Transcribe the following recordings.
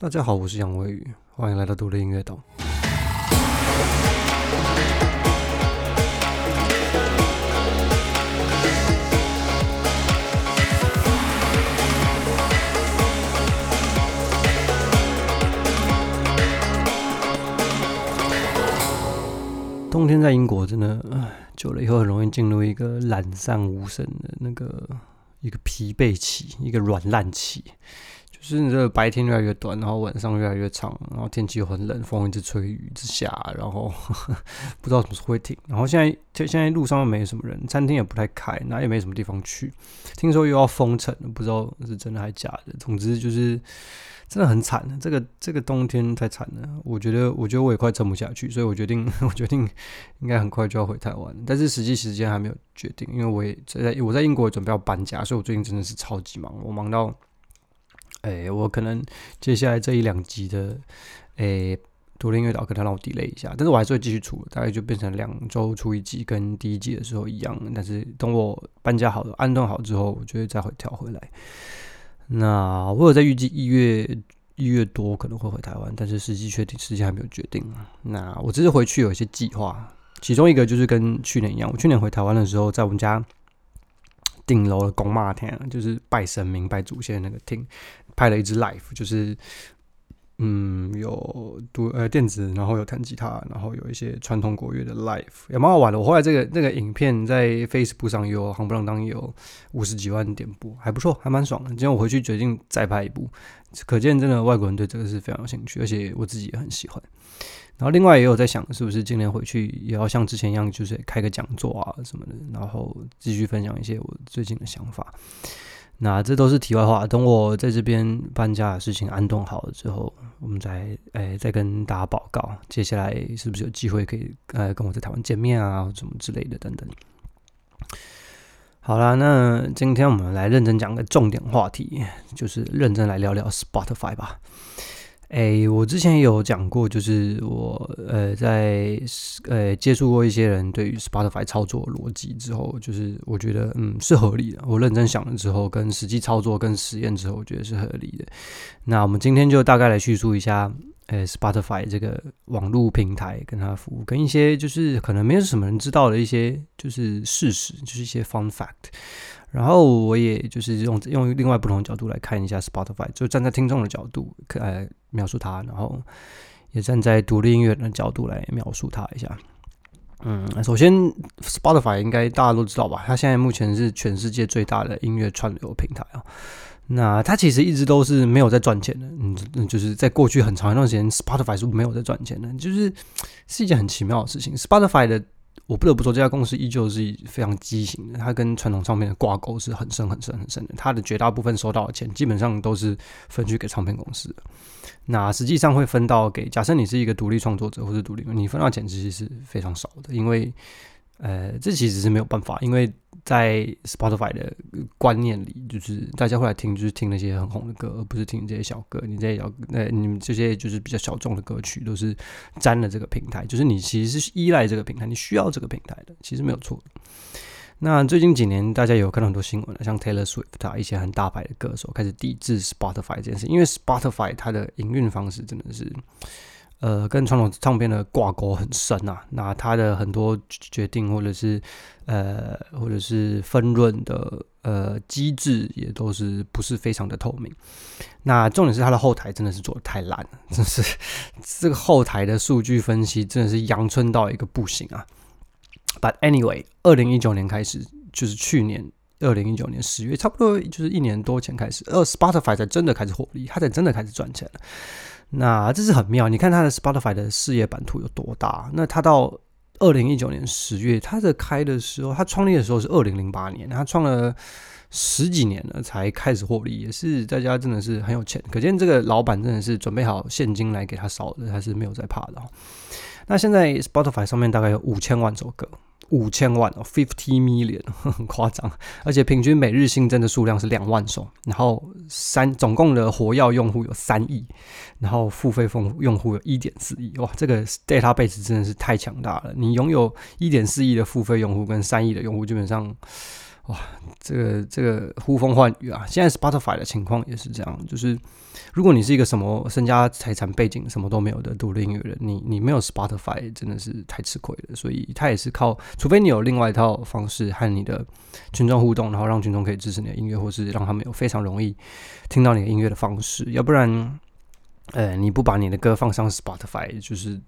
大家好，我是杨威宇，欢迎来到独立音乐岛。冬天在英国真的，久了以后很容易进入一个懒散无神的那个一个疲惫期，一个软烂期。就是你这个白天越来越短，然后晚上越来越长，然后天气又很冷，风一直吹，雨一直下，然后 不知道什么时候会停。然后现在，现在路上又没什么人，餐厅也不太开，哪也没什么地方去。听说又要封城，不知道是真的还是假的。总之就是真的很惨，这个这个冬天太惨了。我觉得，我觉得我也快撑不下去，所以我决定，我决定应该很快就要回台湾。但是实际时间还没有决定，因为我也在我在英国也准备要搬家，所以我最近真的是超级忙，我忙到。哎、我可能接下来这一两集的，哎、独立音乐岛可能让我 delay 一下，但是我还是会继续出，大概就变成两周出一集，跟第一季的时候一样。但是等我搬家好了，安顿好之后，我就会再会调回来。那我有在预计一月一月多可能会回台湾，但是实际确定时间还没有决定。那我这次回去有一些计划，其中一个就是跟去年一样，我去年回台湾的时候，在我们家顶楼的公妈厅，就是拜神明、拜祖先那个厅。拍了一支 live，就是嗯，有读呃电子，然后有弹吉他，然后有一些传统国乐的 live，也蛮好玩的。我后来这个那个影片在 Facebook 上有，夯不啷当有五十几万点播，还不错，还蛮爽的。今天我回去决定再拍一部，可见真的外国人对这个是非常有兴趣，而且我自己也很喜欢。然后另外也有在想，是不是今年回去也要像之前一样，就是开个讲座啊什么的，然后继续分享一些我最近的想法。那这都是题外话，等我在这边搬家的事情安顿好了之后，我们再诶、再跟大家报告，接下来是不是有机会可以呃跟我在台湾见面啊，什么之类的等等。好啦，那今天我们来认真讲个重点话题，就是认真来聊聊 Spotify 吧。诶、欸，我之前有讲过，就是我呃在呃接触过一些人对于 Spotify 操作逻辑之后，就是我觉得嗯是合理的。我认真想了之后，跟实际操作跟实验之后，我觉得是合理的。那我们今天就大概来叙述一下，呃 Spotify 这个网络平台跟它的服务，跟一些就是可能没有什么人知道的一些就是事实，就是一些 fun fact。然后我也就是用用另外不同的角度来看一下 Spotify，就站在听众的角度呃描述它，然后也站在独立音乐的角度来描述它一下。嗯，首先 Spotify 应该大家都知道吧？它现在目前是全世界最大的音乐串流平台啊。那它其实一直都是没有在赚钱的，嗯，就是在过去很长一段时间，Spotify 是没有在赚钱的，就是是一件很奇妙的事情。Spotify 的我不得不说，这家公司依旧是非常畸形的。它跟传统唱片的挂钩是很深、很深、很深的。它的绝大部分收到的钱，基本上都是分去给唱片公司的。那实际上会分到给，假设你是一个独立创作者或者独立，你分到钱其实是非常少的，因为。呃，这其实是没有办法，因为在 Spotify 的观念里，就是大家会来听，就是听那些很红的歌，而不是听这些小歌。你这些小，呃，你们这些就是比较小众的歌曲，都是沾了这个平台，就是你其实是依赖这个平台，你需要这个平台的，其实没有错。那最近几年，大家有看到很多新闻了，像 Taylor Swift 啊，一些很大牌的歌手开始抵制 Spotify 这件事，因为 Spotify 它的营运方式真的是。呃，跟传统唱片的挂钩很深啊。那它的很多决定，或者是呃，或者是分润的呃机制，也都是不是非常的透明。那重点是它的后台真的是做的太烂了，真是 这个后台的数据分析真的是阳春到一个不行啊。But anyway，二零一九年开始，就是去年二零一九年十月，差不多就是一年多前开始，呃，Spotify 才真的开始获利，它才真的开始赚钱了。那这是很妙，你看它的 Spotify 的事业版图有多大？那它到二零一九年十月，它的开的时候，它创立的时候是二零零八年，它创了十几年了才开始获利，也是大家真的是很有钱，可见这个老板真的是准备好现金来给他烧的，他是没有在怕的。那现在 Spotify 上面大概有五千万首歌。五千万哦，fifty million，很夸张，而且平均每日新增的数量是两万首，然后三总共的活跃用户有三亿，然后付费用用户有一点四亿，哇，这个 database 真的是太强大了。你拥有一点四亿的付费用户跟三亿的用户，基本上，哇，这个这个呼风唤雨啊！现在 Spotify 的情况也是这样，就是如果你是一个什么身家财产背景什么都没有的独立音乐人，你你没有 Spotify 真的是太吃亏了。所以他也是靠，除非你有另外一套方式和你的群众互动，然后让群众可以支持你的音乐，或是让他们有非常容易听到你的音乐的方式，要不然，呃，你不把你的歌放上 Spotify，就是。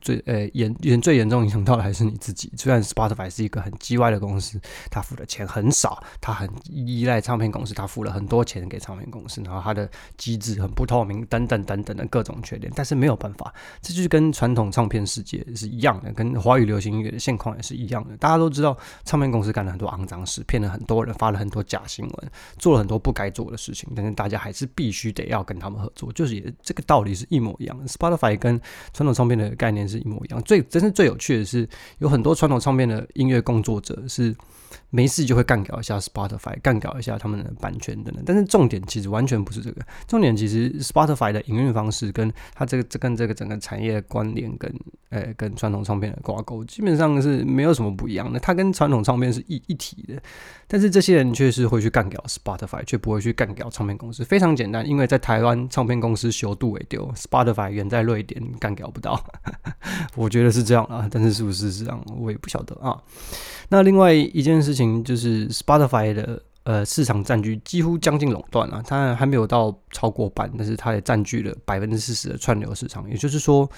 最呃严严最严重影响到的还是你自己。虽然 Spotify 是一个很叽歪的公司，他付的钱很少，他很依赖唱片公司，他付了很多钱给唱片公司，然后他的机制很不透明，等等等等的各种缺点。但是没有办法，这就是跟传统唱片世界是一样的，跟华语流行音乐的现况也是一样的。大家都知道，唱片公司干了很多肮脏事，骗了很多人，发了很多假新闻，做了很多不该做的事情。但是大家还是必须得要跟他们合作，就是也这个道理是一模一样的。Spotify 跟传统唱片的概念。是一模一样，最真是最有趣的是，有很多传统唱片的音乐工作者是没事就会干搞一下 Spotify，干搞一下他们的版权等等。但是重点其实完全不是这个，重点其实 Spotify 的营运方式跟它这个这跟这个整个产业关联跟呃跟传统唱片的挂钩，基本上是没有什么不一样的。它跟传统唱片是一一体的，但是这些人却是会去干搞 Spotify，却不会去干搞唱片公司。非常简单，因为在台湾唱片公司修度为丢，Spotify 远在瑞典干搞不到。我觉得是这样啊，但是是不是这样，我也不晓得啊。那另外一件件事情就是 Spotify 的呃市场占据几乎将近垄断了，它还没有到超过半，但是它也占据了百分之四十的串流市场。也就是说，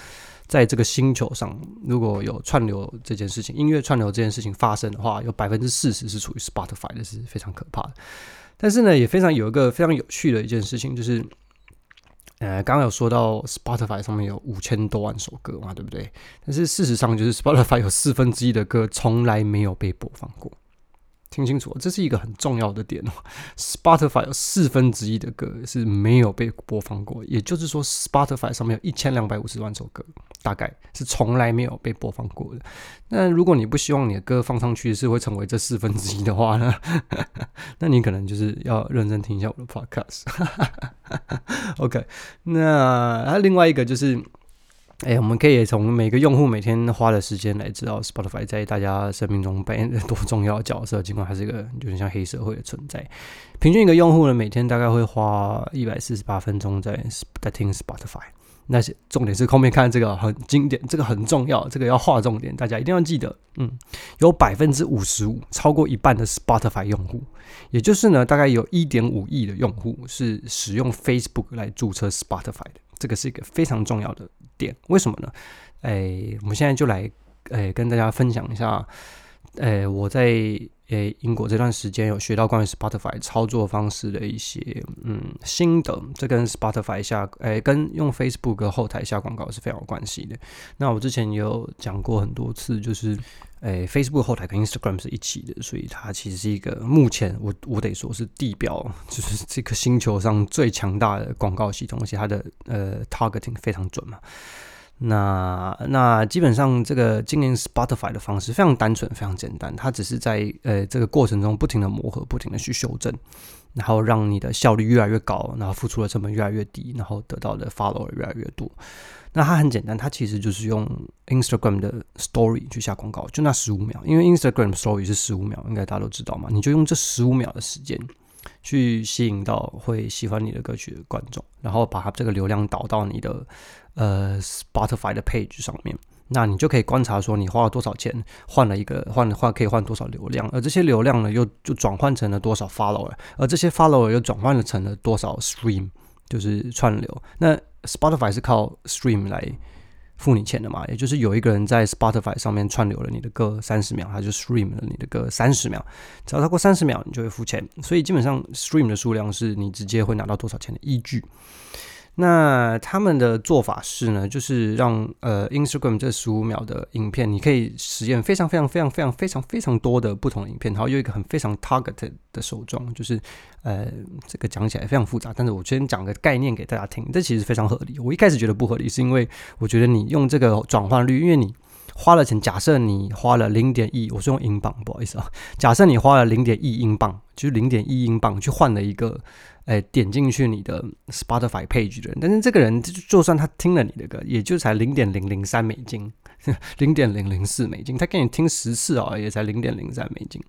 在这个星球上，如果有串流这件事情，音乐串流这件事情发生的话，有百分之四十是处于 Spotify 的，是非常可怕的。但是呢，也非常有一个非常有趣的一件事情，就是。呃，刚刚有说到 Spotify 上面有五千多万首歌嘛，对不对？但是事实上，就是 Spotify 有四分之一的歌从来没有被播放过。听清楚，这是一个很重要的点哦。Spotify 有四分之一的歌是没有被播放过，也就是说，Spotify 上面有一千两百五十万首歌，大概是从来没有被播放过的。那如果你不希望你的歌放上去是会成为这四分之一的话呢？那你可能就是要认真听一下我的 Podcast。OK，那另外一个就是。哎，我们可以从每个用户每天花的时间来知道 Spotify 在大家生命中扮演多重要的角色。尽管它是一个有点像黑社会的存在，平均一个用户呢，每天大概会花一百四十八分钟在在听 Spotify。那些重点是后面看这个很经典，这个很重要，这个要划重点，大家一定要记得。嗯，有百分之五十五，超过一半的 Spotify 用户，也就是呢，大概有一点五亿的用户是使用 Facebook 来注册 Spotify 的。这个是一个非常重要的。点为什么呢？哎，我们现在就来哎跟大家分享一下，哎我在诶英国这段时间有学到关于 Spotify 操作方式的一些嗯心得，这跟 Spotify 下诶跟用 Facebook 后台下广告是非常有关系的。那我之前也有讲过很多次，就是诶 Facebook 后台跟 Instagram 是一起的，所以它其实是一个目前我我得说是地标，就是这个星球上最强大的广告系统，而且它的呃 targeting 非常准嘛。那那基本上这个经营 Spotify 的方式非常单纯，非常简单。它只是在呃这个过程中不停的磨合，不停的去修正，然后让你的效率越来越高，然后付出的成本越来越低，然后得到的 follower 越来越多。那它很简单，它其实就是用 Instagram 的 Story 去下广告，就那十五秒，因为 Instagram Story 是十五秒，应该大家都知道嘛，你就用这十五秒的时间。去吸引到会喜欢你的歌曲的观众，然后把它这个流量导到你的呃 Spotify 的 page 上面，那你就可以观察说你花了多少钱换了一个换换可以换多少流量，而这些流量呢又就转换成了多少 follower，而这些 follower 又转换了成了多少 stream，就是串流。那 Spotify 是靠 stream 来。付你钱的嘛，也就是有一个人在 Spotify 上面串流了你的歌三十秒，他就 stream 了你的歌三十秒，只要超过三十秒，你就会付钱。所以基本上 stream 的数量是你直接会拿到多少钱的依据。那他们的做法是呢，就是让呃 Instagram 这十五秒的影片，你可以实验非常非常非常非常非常非常多的不同影片，然后有一个很非常 targeted 的受众，就是呃这个讲起来非常复杂，但是我先讲个概念给大家听，这其实非常合理。我一开始觉得不合理，是因为我觉得你用这个转换率，因为你花了钱，假设你花了零点一，我是用英镑，不好意思啊，假设你花了零点一英镑。就是零点一英镑去换了一个。哎，点进去你的 Spotify page 的人，但是这个人就算他听了你的歌，也就才零点零零三美金，零点零零四美金，他给你听十次哦，也才零点零三美金。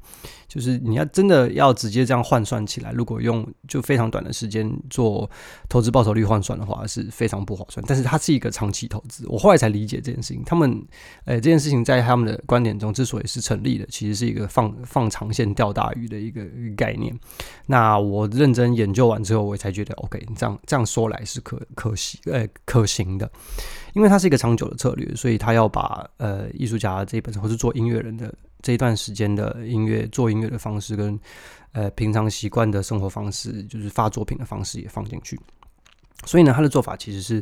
就是你要真的要直接这样换算起来，如果用就非常短的时间做投资报酬率换算的话，是非常不划算。但是它是一个长期投资，我后来才理解这件事情。他们，哎，这件事情在他们的观点中之所以是成立的，其实是一个放放长线钓大鱼的一个概念。那我认真研究。完之后，我才觉得 OK，这样这样说来是可可行，呃，可行的，因为它是一个长久的策略，所以他要把呃艺术家这一本身或是做音乐人的这一段时间的音乐做音乐的方式跟呃平常习惯的生活方式，就是发作品的方式也放进去。所以呢，他的做法其实是，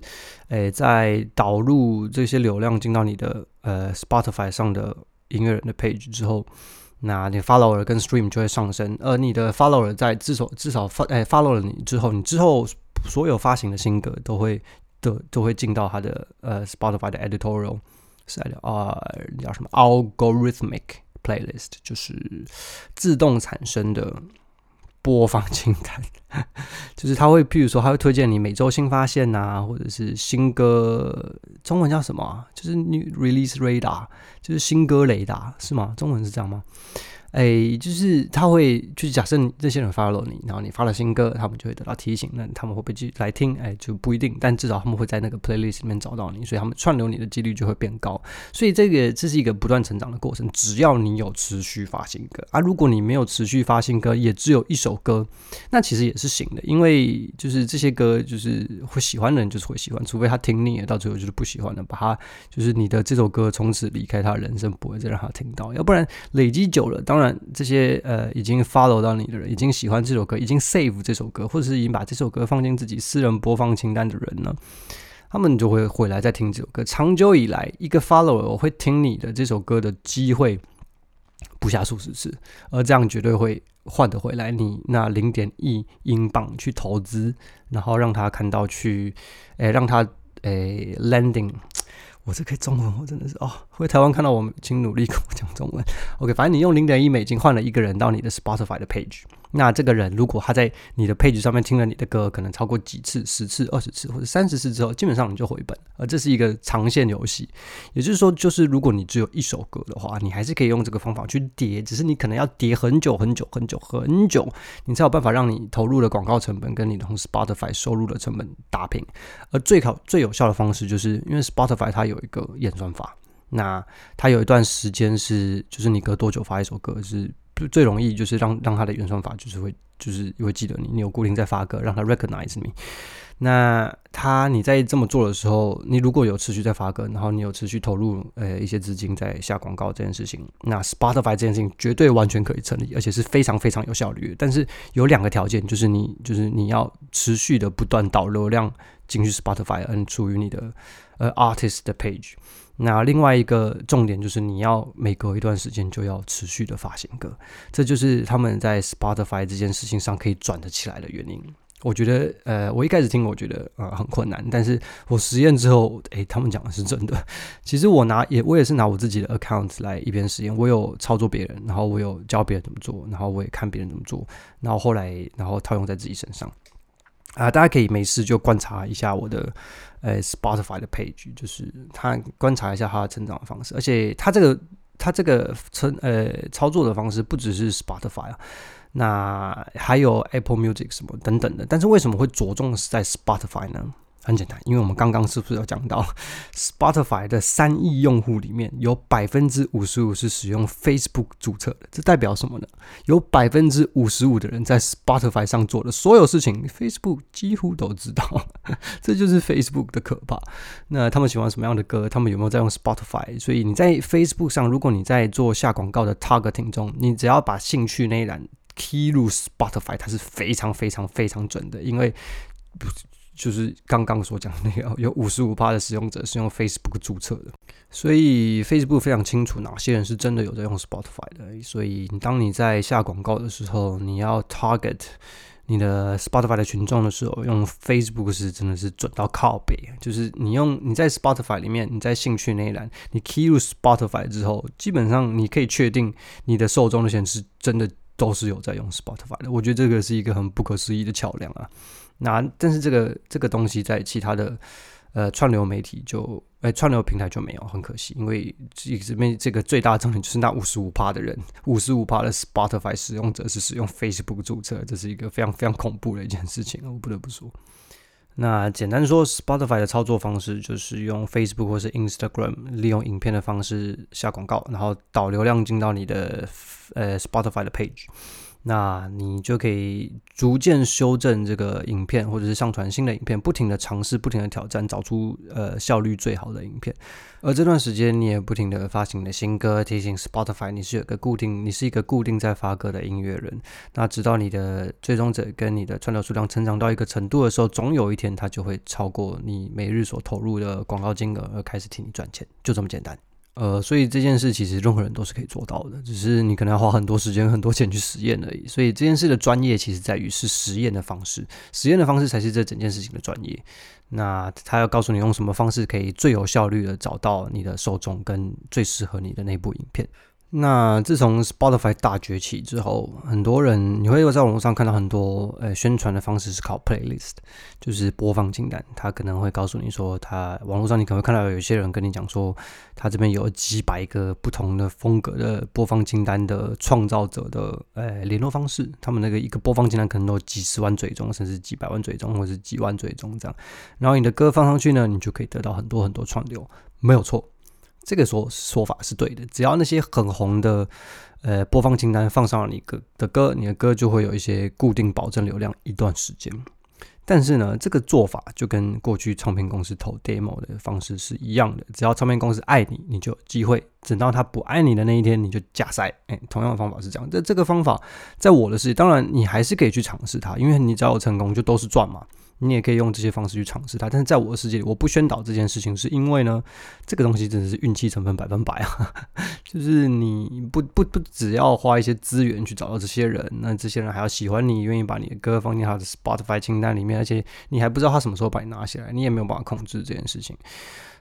诶，在导入这些流量进到你的呃 Spotify 上的音乐人的 page 之后。那你 follower 跟 stream 就会上升，而你的 follower 在至少至少发哎 follow 了你之后，你之后所有发行的新歌都会都都会进到他的呃 Spotify 的 editorial 是啊叫什么 algorithmic playlist，就是自动产生的。播放清单，就是他会，譬如说，他会推荐你每周新发现呐，或者是新歌，中文叫什么啊？就是 new release radar，就是新歌雷达，是吗？中文是这样吗？哎、就是他会，就是假设这些人 follow 你，然后你发了新歌，他们就会得到提醒。那他们会不会继续来听？哎、就不一定，但至少他们会在那个 playlist 里面找到你，所以他们串流你的几率就会变高。所以这个这是一个不断成长的过程。只要你有持续发新歌啊，如果你没有持续发新歌，也只有一首歌，那其实也是行的，因为就是这些歌就是会喜欢的人就是会喜欢，除非他听腻了，到最后就是不喜欢了，把他就是你的这首歌从此离开他人生，不会再让他听到。要不然累积久了，当当然。这些呃已经 follow 到你的人，已经喜欢这首歌，已经 save 这首歌，或者是已经把这首歌放进自己私人播放清单的人呢，他们就会回来再听这首歌。长久以来，一个 follower 会听你的这首歌的机会不下数十次，而这样绝对会换得回来你那零点一英镑去投资，然后让他看到去，诶，让他诶 landing。我这可以中文，我真的是哦，回台湾看到我们，请努力跟我讲中文。OK，反正你用零点一美金换了一个人到你的 Spotify 的 page。那这个人如果他在你的 page 上面听了你的歌，可能超过几次、十次、二十次或者三十次之后，基本上你就回本。而这是一个长线游戏，也就是说，就是如果你只有一首歌的话，你还是可以用这个方法去叠，只是你可能要叠很久很久很久很久，你才有办法让你投入的广告成本跟你从 Spotify 收入的成本打平。而最好最有效的方式，就是因为 Spotify 它有一个演算法，那它有一段时间是，就是你隔多久发一首歌是。最容易就是让让他的原算法就是会就是会记得你，你有固定在发歌，让他 recognize 你。那他你在这么做的时候，你如果有持续在发歌，然后你有持续投入呃一些资金在下广告这件事情，那 Spotify 这件事情绝对完全可以成立，而且是非常非常有效率。但是有两个条件，就是你就是你要持续的不断导流量进去 Spotify，嗯处于你的呃 artist 的 page。那另外一个重点就是你要每隔一段时间就要持续的发行歌，这就是他们在 Spotify 这件事情上可以转得起来的原因。我觉得，呃，我一开始听我觉得呃很困难，但是我实验之后，诶，他们讲的是真的。其实我拿也我也是拿我自己的 account 来一边实验，我有操作别人，然后我有教别人怎么做，然后我也看别人怎么做，然后后来然后套用在自己身上。啊、大家可以没事就观察一下我的。呃，Spotify 的 page 就是他观察一下他的成长的方式，而且他这个他这个成呃操作的方式不只是 Spotify 啊，那还有 Apple Music 什么等等的，但是为什么会着重是在 Spotify 呢？很简单，因为我们刚刚是不是有讲到，Spotify 的三亿用户里面有百分之五十五是使用 Facebook 注册的，这代表什么呢？有百分之五十五的人在 Spotify 上做的所有事情，Facebook 几乎都知道，这就是 Facebook 的可怕。那他们喜欢什么样的歌？他们有没有在用 Spotify？所以你在 Facebook 上，如果你在做下广告的 targeting 中，你只要把兴趣那一栏 key 入 Spotify，它是非常非常非常准的，因为。就是刚刚所讲那个，有五十五趴的使用者是用 Facebook 注册的，所以 Facebook 非常清楚哪些人是真的有在用 Spotify 的。所以当你在下广告的时候，你要 target 你的 Spotify 的群众的时候，用 Facebook 是真的是准到靠北。就是你用你在 Spotify 里面，你在兴趣那一栏，你 key 入 Spotify 之后，基本上你可以确定你的受众的显示真的。都是有在用 Spotify 的。我觉得这个是一个很不可思议的桥梁啊。那但是这个这个东西在其他的呃串流媒体就哎、串流平台就没有，很可惜，因为这边这个最大的重点就是那五十五趴的人，五十五趴的 Spotify 使用者是使用 Facebook 注册，这是一个非常非常恐怖的一件事情，我不得不说。那简单说，Spotify 的操作方式就是用 Facebook 或是 Instagram 利用影片的方式下广告，然后导流量进到你的呃 Spotify 的 page。那你就可以逐渐修正这个影片，或者是上传新的影片，不停的尝试，不停的挑战，找出呃效率最好的影片。而这段时间，你也不停的发行的新歌，提醒 Spotify 你是有个固定，你是一个固定在发歌的音乐人。那直到你的追踪者跟你的串流数量成长到一个程度的时候，总有一天它就会超过你每日所投入的广告金额，而开始替你赚钱，就这么简单。呃，所以这件事其实任何人都是可以做到的，只是你可能要花很多时间、很多钱去实验而已。所以这件事的专业其实在于是实验的方式，实验的方式才是这整件事情的专业。那他要告诉你用什么方式可以最有效率的找到你的受众跟最适合你的那部影片。那自从 Spotify 大崛起之后，很多人你会在网络上看到很多呃宣传的方式是靠 playlist，就是播放清单。他可能会告诉你说，他网络上你可能会看到有些人跟你讲说，他这边有几百个不同的风格的播放清单的创造者的呃联络方式，他们那个一个播放清单可能都有几十万追踪，甚至几百万追踪，或者是几万追踪这样。然后你的歌放上去呢，你就可以得到很多很多串流，没有错。这个说说法是对的，只要那些很红的呃播放清单放上了你歌的歌，你的歌就会有一些固定保证流量一段时间。但是呢，这个做法就跟过去唱片公司投 demo 的方式是一样的，只要唱片公司爱你，你就有机会；等到他不爱你的那一天，你就假赛。哎，同样的方法是这样。这这个方法在我的世界，当然你还是可以去尝试它，因为你只要有成功，就都是赚嘛。你也可以用这些方式去尝试它，但是在我的世界里，我不宣导这件事情，是因为呢，这个东西真的是运气成分百分百啊，就是你不不不只要花一些资源去找到这些人，那这些人还要喜欢你，愿意把你的歌放进他的 Spotify 清单里面，而且你还不知道他什么时候把你拿下来，你也没有办法控制这件事情，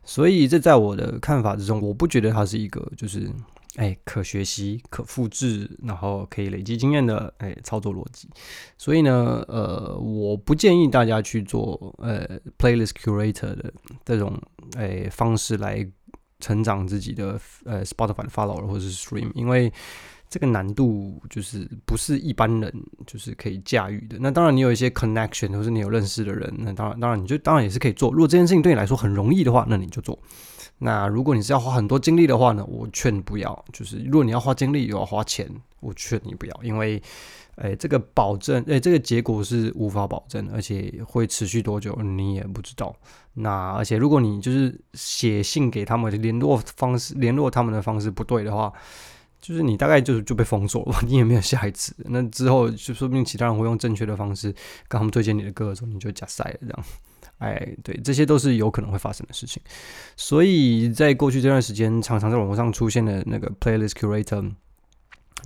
所以这在我的看法之中，我不觉得它是一个就是。哎，可学习、可复制，然后可以累积经验的哎操作逻辑。所以呢，呃，我不建议大家去做呃 playlist curator 的这种哎方式来成长自己的呃 Spotify 的 follower 或者是 stream，因为这个难度就是不是一般人就是可以驾驭的。那当然，你有一些 connection 或是你有认识的人，那当然当然你就当然也是可以做。如果这件事情对你来说很容易的话，那你就做。那如果你是要花很多精力的话呢，我劝你不要。就是如果你要花精力又要花钱，我劝你不要，因为，哎，这个保证，哎，这个结果是无法保证，而且会持续多久你也不知道。那而且如果你就是写信给他们联络方式，联络他们的方式不对的话，就是你大概就就被封锁了，你也没有下一次。那之后就说不定其他人会用正确的方式跟他们推荐你的歌的时候，你就假塞了这样。哎，对，这些都是有可能会发生的事情，所以在过去这段时间，常常在网络上出现的那个 playlist curator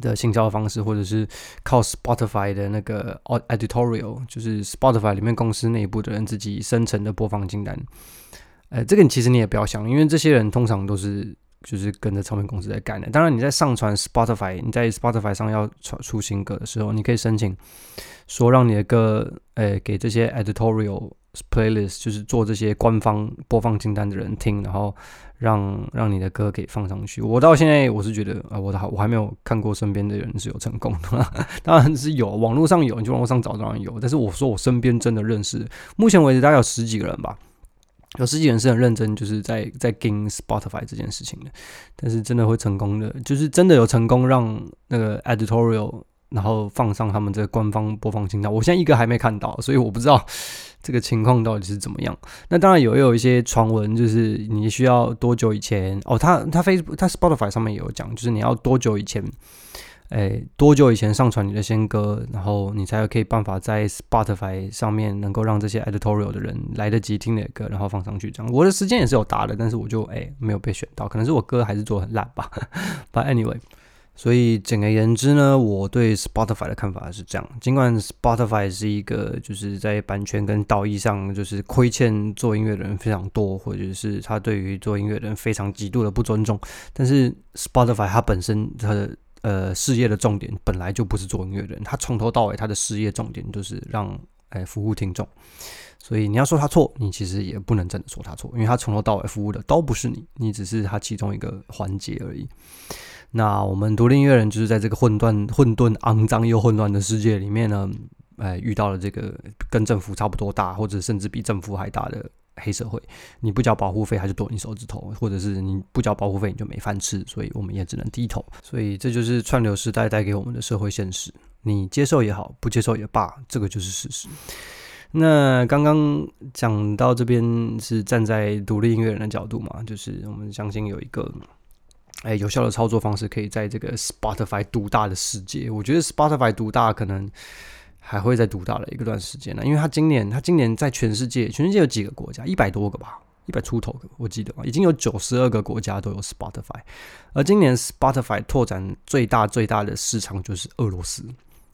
的行销方式，或者是靠 Spotify 的那个 editorial，就是 Spotify 里面公司内部的人自己生成的播放清单。呃，这个你其实你也不要想，因为这些人通常都是就是跟着唱片公司在干的。当然，你在上传 Spotify，你在 Spotify 上要传出新歌的时候，你可以申请说让你的歌，呃，给这些 editorial。Playlist 就是做这些官方播放清单的人听，然后让让你的歌给放上去。我到现在我是觉得啊、我的好，我还没有看过身边的人是有成功的，当然是有，网络上有，你去网络上找当然有。但是我说我身边真的认识，目前为止大概有十几个人吧，有十几人是很认真，就是在在跟 Spotify 这件事情的。但是真的会成功的，就是真的有成功让那个 editorial。然后放上他们这个官方播放清单，我现在一个还没看到，所以我不知道这个情况到底是怎么样。那当然有也有一些传闻，就是你需要多久以前哦？他他 Facebook 他 Spotify 上面也有讲，就是你要多久以前，哎，多久以前上传你的新歌，然后你才有可以办法在 Spotify 上面能够让这些 editorial 的人来得及听你的歌，然后放上去这样。我的时间也是有答的，但是我就哎没有被选到，可能是我歌还是做很烂吧。But anyway。所以，简而言之呢，我对 Spotify 的看法是这样。尽管 Spotify 是一个就是在版权跟道义上就是亏欠做音乐的人非常多，或者是他对于做音乐的人非常极度的不尊重，但是 Spotify 它本身它的呃事业的重点本来就不是做音乐人，他从头到尾他的事业重点就是让哎服务听众。所以你要说他错，你其实也不能真的说他错，因为他从头到尾服务的都不是你，你只是他其中一个环节而已。那我们独立音乐人就是在这个混乱、混沌、肮脏又混乱的世界里面呢，哎，遇到了这个跟政府差不多大，或者甚至比政府还大的黑社会。你不交保护费，他就剁你手指头；或者是你不交保护费，你就没饭吃。所以我们也只能低头。所以这就是串流时代带给我们的社会现实。你接受也好，不接受也罢，这个就是事实。那刚刚讲到这边是站在独立音乐人的角度嘛，就是我们相信有一个哎有效的操作方式，可以在这个 Spotify 独大的世界。我觉得 Spotify 独大可能还会再独大了一个段时间呢，因为他今年他今年在全世界，全世界有几个国家，一百多个吧，一百出头个，我记得已经有九十二个国家都有 Spotify，而今年 Spotify 拓展最大最大的市场就是俄罗斯。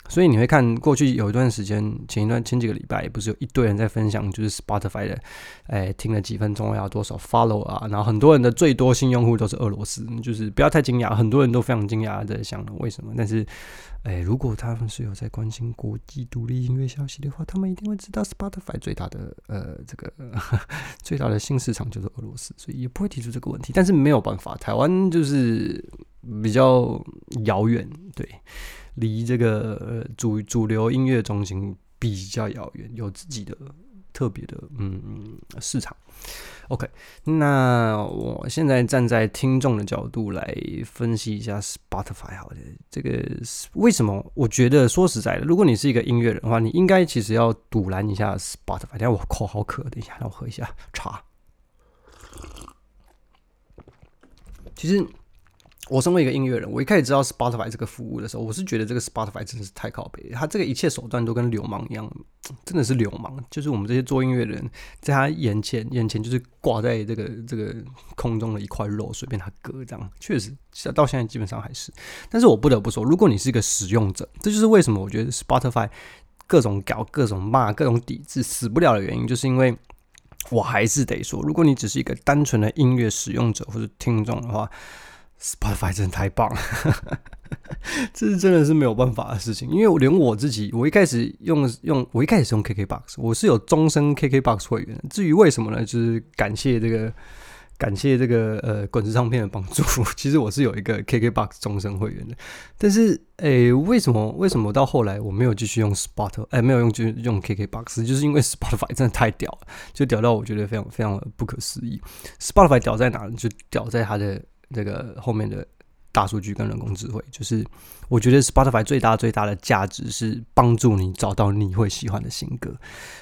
所以你会看过去有一段时间，前一段前几个礼拜，不是有一堆人在分享，就是 Spotify 的，哎，听了几分钟要多少 follow 啊？然后很多人的最多新用户都是俄罗斯，就是不要太惊讶，很多人都非常惊讶的想为什么？但是，哎，如果他们是有在关心国际独立音乐消息的话，他们一定会知道 Spotify 最大的呃这个 最大的新市场就是俄罗斯，所以也不会提出这个问题。但是没有办法，台湾就是比较遥远，对。离这个主主流音乐中心比较遥远，有自己的特别的嗯市场。OK，那我现在站在听众的角度来分析一下 Spotify 好的，这个为什么？我觉得说实在的，如果你是一个音乐人的话，你应该其实要堵拦一下 Spotify。等下我口好渴，等一下让我喝一下茶。其实。我身为一个音乐人，我一开始知道 Spotify 这个服务的时候，我是觉得这个 Spotify 真的是太靠北，他这个一切手段都跟流氓一样，真的是流氓。就是我们这些做音乐的人，在他眼前，眼前就是挂在这个这个空中的一块肉，随便他割这样。确实，到现在基本上还是。但是我不得不说，如果你是一个使用者，这就是为什么我觉得 Spotify 各种搞、各种骂、各种抵制死不了的原因，就是因为我还是得说，如果你只是一个单纯的音乐使用者或者听众的话。Spotify 真的太棒了，这是真的是没有办法的事情。因为我连我自己，我一开始用用，我一开始用 KKBOX，我是有终身 KKBOX 会员。至于为什么呢？就是感谢这个，感谢这个呃滚石唱片的帮助。其实我是有一个 KKBOX 终身会员的。但是，诶、为什么为什么到后来我没有继续用 Spotify？哎、欸，没有用就用 KKBOX，就是因为 Spotify 真的太屌了，就屌到我觉得非常非常的不可思议。Spotify 屌在哪？就屌在它的。这个后面的大数据跟人工智慧，就是我觉得 Spotify 最大最大的价值是帮助你找到你会喜欢的新歌，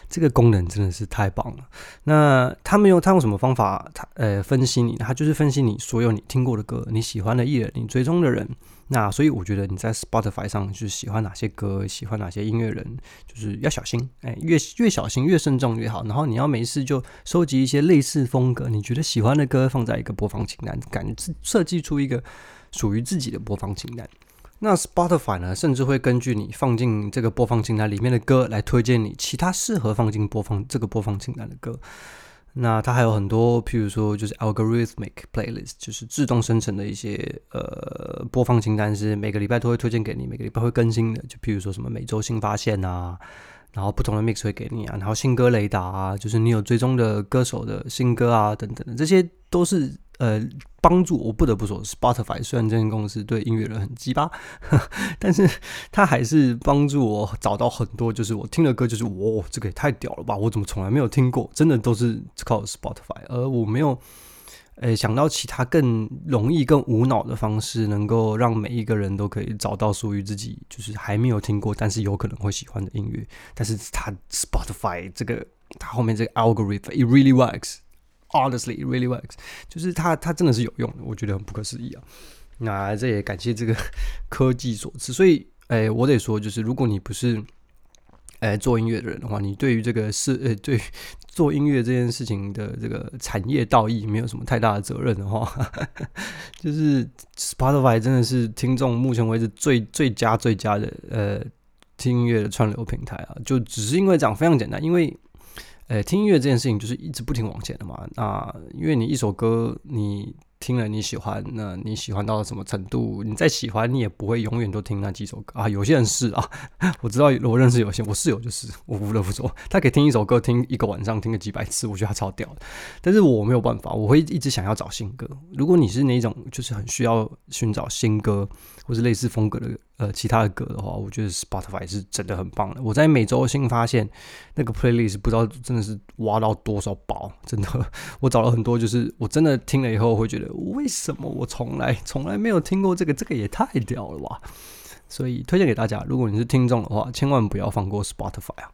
这个功能真的是太棒了。那他们用他用什么方法？他呃分析你，他就是分析你所有你听过的歌，你喜欢的艺人，你追踪的人。那所以我觉得你在 Spotify 上就是喜欢哪些歌，喜欢哪些音乐人，就是要小心，哎，越越小心越慎重越好。然后你要没事就收集一些类似风格，你觉得喜欢的歌放在一个播放清单，感设计出一个属于自己的播放清单。那 Spotify 呢，甚至会根据你放进这个播放清单里面的歌来推荐你其他适合放进播放这个播放清单的歌。那它还有很多，譬如说就是 algorithmic playlist，就是自动生成的一些呃播放清单，是每个礼拜都会推荐给你，每个礼拜会更新的。就譬如说什么每周新发现啊，然后不同的 mix 会给你啊，然后新歌雷达啊，就是你有追踪的歌手的新歌啊等等的，这些都是。呃，帮助我不得不说，Spotify 虽然这间公司对音乐人很鸡巴，但是他还是帮助我找到很多，就是我听的歌，就是哇，这个也太屌了吧！我怎么从来没有听过？真的都是靠 Spotify，而我没有，呃，想到其他更容易、更无脑的方式，能够让每一个人都可以找到属于自己，就是还没有听过，但是有可能会喜欢的音乐。但是他 Spotify 这个，他后面这个 algorithm，it really works。Honestly, it really works，就是它，它真的是有用的，我觉得很不可思议啊。那这也感谢这个 科技所赐。所以，诶、我得说，就是如果你不是哎、做音乐的人的话，你对于这个是呃、对做音乐这件事情的这个产业道义没有什么太大的责任的话，就是 Spotify 真的是听众目前为止最最佳最佳的呃听音乐的串流平台啊。就只是因为这样，非常简单，因为。诶，听音乐这件事情就是一直不停往前的嘛。那因为你一首歌，你听了你喜欢，那你喜欢到什么程度？你再喜欢，你也不会永远都听那几首歌啊。有些人是啊，我知道我认识有些我室友就是，我不得不说，他可以听一首歌听一个晚上，听个几百次，我觉得他超屌。但是我没有办法，我会一直想要找新歌。如果你是那种就是很需要寻找新歌或是类似风格的呃其他的歌的话，我觉得 Spotify 是真的很棒的。我在每周新发现那个 playlist 不知道真的是挖到多少宝，真的，我找了很多，就是我真的听了以后会觉得。为什么我从来从来没有听过这个？这个也太屌了吧！所以推荐给大家，如果你是听众的话，千万不要放过 Spotify 啊。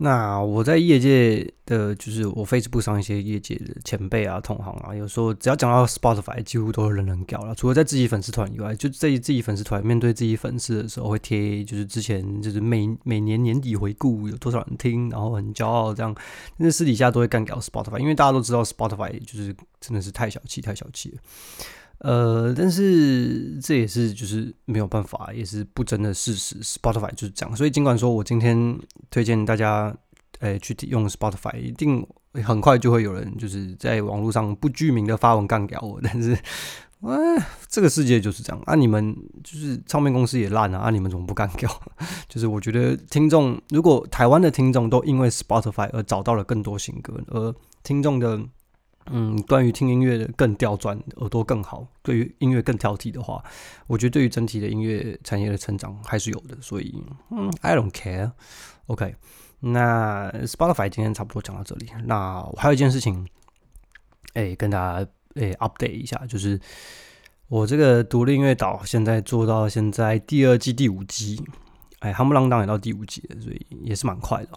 那我在业界的，就是我 Facebook 上一些业界的前辈啊、同行啊，有时候只要讲到 Spotify，几乎都是人人屌了。除了在自己粉丝团以外，就在自己粉丝团面对自己粉丝的时候，会贴就是之前就是每每年年底回顾有多少人听，然后很骄傲这样。但是私底下都会干掉 Spotify，因为大家都知道 Spotify 就是真的是太小气、太小气了。呃，但是这也是就是没有办法，也是不争的事实。Spotify 就是这样，所以尽管说我今天推荐大家，哎，去用 Spotify，一定很快就会有人就是在网络上不具名的发文干掉我。但是，哎，这个世界就是这样啊！你们就是唱片公司也烂啊！啊，你们怎么不干掉？就是我觉得听众，如果台湾的听众都因为 Spotify 而找到了更多新歌，而听众的。嗯，关于听音乐的更刁钻，耳朵更好，对于音乐更挑剔的话，我觉得对于整体的音乐产业的成长还是有的。所以，嗯，I don't care。OK，那 Spotify 今天差不多讲到这里。那我还有一件事情，哎、跟大家哎、update 一下，就是我这个独立音乐岛现在做到现在第二季第五集，哎，夯不啷当也到第五集了，所以也是蛮快的。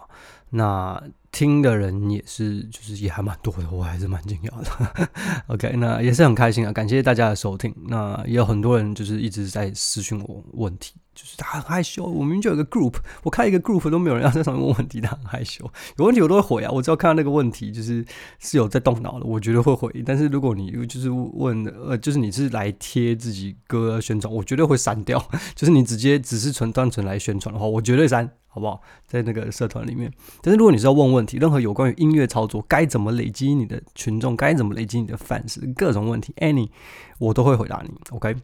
那听的人也是，就是也还蛮多的，我还是蛮惊讶的。OK，那也是很开心啊，感谢大家的收听。那也有很多人就是一直在私讯我问题。就是他很害羞，我明明就有个 group，我开一个 group 都没有人要在上面问问题，他很害羞。有问题我都会回啊，我只要看到那个问题，就是是有在动脑的，我觉得会回。但是如果你就是问，呃，就是你是来贴自己歌宣传，我绝对会删掉。就是你直接只是纯单纯来宣传的话，我绝对删，好不好？在那个社团里面。但是如果你是要问问题，任何有关于音乐操作，该怎么累积你的群众，该怎么累积你的 fans，各种问题，any 我都会回答你。OK。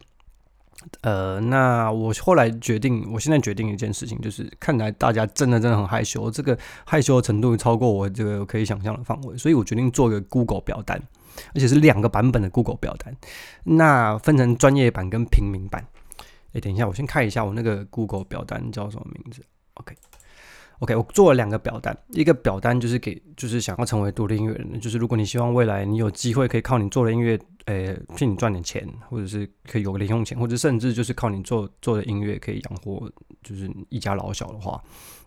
呃，那我后来决定，我现在决定一件事情，就是看来大家真的真的很害羞，这个害羞的程度超过我这个可以想象的范围，所以我决定做一个 Google 表单，而且是两个版本的 Google 表单，那分成专业版跟平民版。哎，等一下，我先看一下我那个 Google 表单叫什么名字？OK。OK，我做了两个表单，一个表单就是给就是想要成为独立音乐人，就是如果你希望未来你有机会可以靠你做的音乐，诶，替你赚点钱，或者是可以有个零用钱，或者甚至就是靠你做做的音乐可以养活就是一家老小的话，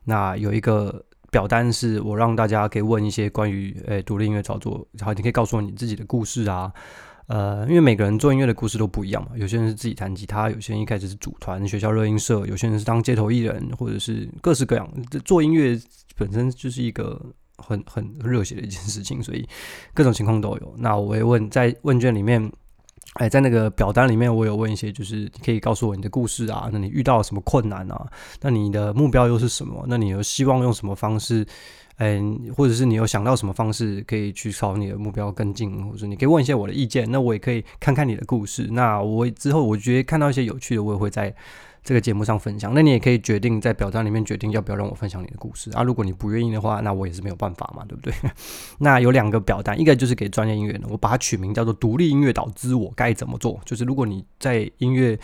那有一个表单是我让大家可以问一些关于诶独立音乐操作，然后你可以告诉我你自己的故事啊。呃，因为每个人做音乐的故事都不一样嘛，有些人是自己弹吉他，有些人一开始是组团、学校热音社，有些人是当街头艺人，或者是各式各样。做音乐本身就是一个很很热血的一件事情，所以各种情况都有。那我会问在问卷里面，哎，在那个表单里面，我有问一些，就是可以告诉我你的故事啊，那你遇到什么困难啊？那你的目标又是什么？那你又希望用什么方式？嗯，或者是你有想到什么方式可以去朝你的目标跟进，或者你可以问一些我的意见，那我也可以看看你的故事。那我之后我觉得看到一些有趣的，我也会在这个节目上分享。那你也可以决定在表单里面决定要不要让我分享你的故事啊。如果你不愿意的话，那我也是没有办法嘛，对不对？那有两个表单，一个就是给专业音乐的，我把它取名叫做“独立音乐岛之我该怎么做”，就是如果你在音乐。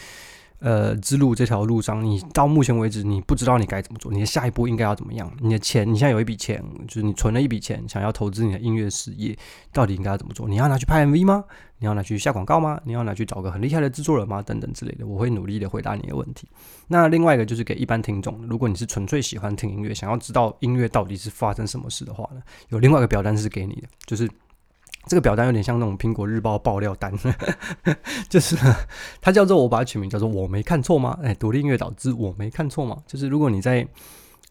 呃，之路这条路上，你到目前为止，你不知道你该怎么做，你的下一步应该要怎么样？你的钱，你现在有一笔钱，就是你存了一笔钱，想要投资你的音乐事业，到底应该要怎么做？你要拿去拍 MV 吗？你要拿去下广告吗？你要拿去找个很厉害的制作人吗？等等之类的，我会努力的回答你的问题。那另外一个就是给一般听众，如果你是纯粹喜欢听音乐，想要知道音乐到底是发生什么事的话呢，有另外一个表单是给你的，就是。这个表单有点像那种苹果日报爆料单，就是它叫做我把它取名叫做我没看错吗？哎，独立音乐导致我没看错吗？就是如果你在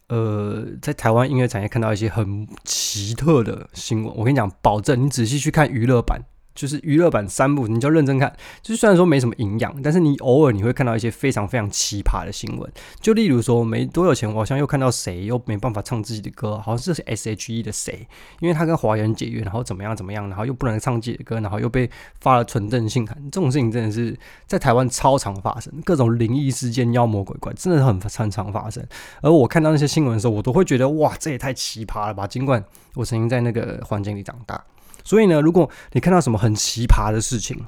呃在台湾音乐产业看到一些很奇特的新闻，我跟你讲，保证你仔细去看娱乐版。就是娱乐版三部，你就认真看。就是虽然说没什么营养，但是你偶尔你会看到一些非常非常奇葩的新闻。就例如说，没多有钱，我好像又看到谁又没办法唱自己的歌，好像是 S.H.E 的谁，因为他跟华研解约，然后怎么样怎么样，然后又不能唱自己的歌，然后又被发了纯正信函。这种事情真的是在台湾超常发生，各种灵异事件、妖魔鬼怪，真的很常常发生。而我看到那些新闻的时候，我都会觉得哇，这也太奇葩了吧！尽管我曾经在那个环境里长大。所以呢，如果你看到什么很奇葩的事情，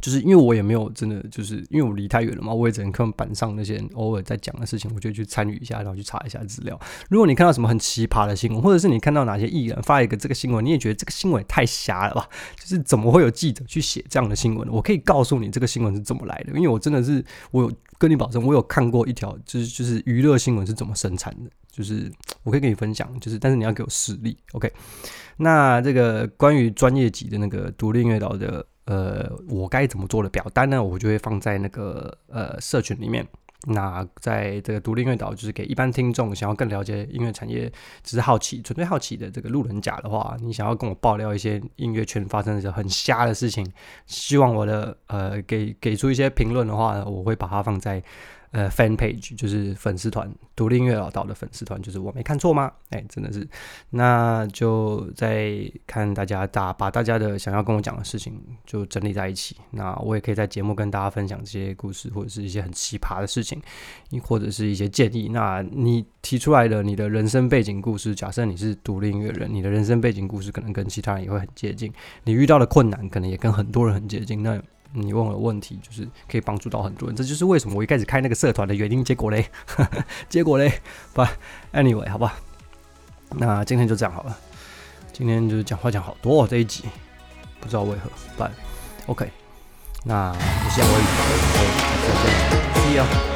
就是因为我也没有真的，就是因为我离太远了嘛，我也只能看板上那些偶尔在讲的事情，我就去参与一下，然后去查一下资料。如果你看到什么很奇葩的新闻，或者是你看到哪些艺人发一个这个新闻，你也觉得这个新闻太瞎了吧？就是怎么会有记者去写这样的新闻？我可以告诉你这个新闻是怎么来的，因为我真的是，我有跟你保证，我有看过一条，就是就是娱乐新闻是怎么生产的。就是我可以跟你分享，就是但是你要给我实例，OK？那这个关于专业级的那个独立音乐岛的呃，我该怎么做的表单呢？我就会放在那个呃社群里面。那在这个独立音乐岛，就是给一般听众想要更了解音乐产业，只是好奇、纯粹好奇的这个路人甲的话，你想要跟我爆料一些音乐圈发生的很瞎的事情，希望我的呃给给出一些评论的话，我会把它放在。呃，fan page 就是粉丝团，独立音乐岛的粉丝团，就是我没看错吗？哎、真的是，那就再看大家大把大家的想要跟我讲的事情就整理在一起，那我也可以在节目跟大家分享这些故事，或者是一些很奇葩的事情，或者是一些建议。那你提出来的你的人生背景故事，假设你是独立音乐人，你的人生背景故事可能跟其他人也会很接近，你遇到的困难可能也跟很多人很接近。那你问我的问题，就是可以帮助到很多人，这就是为什么我一开始开那个社团的原因。结果嘞，结果嘞，不，anyway，好吧，那今天就这样好了。今天就是讲话讲好多哦，这一集不知道为何，不，OK，那我是杨威宇，再见，See you。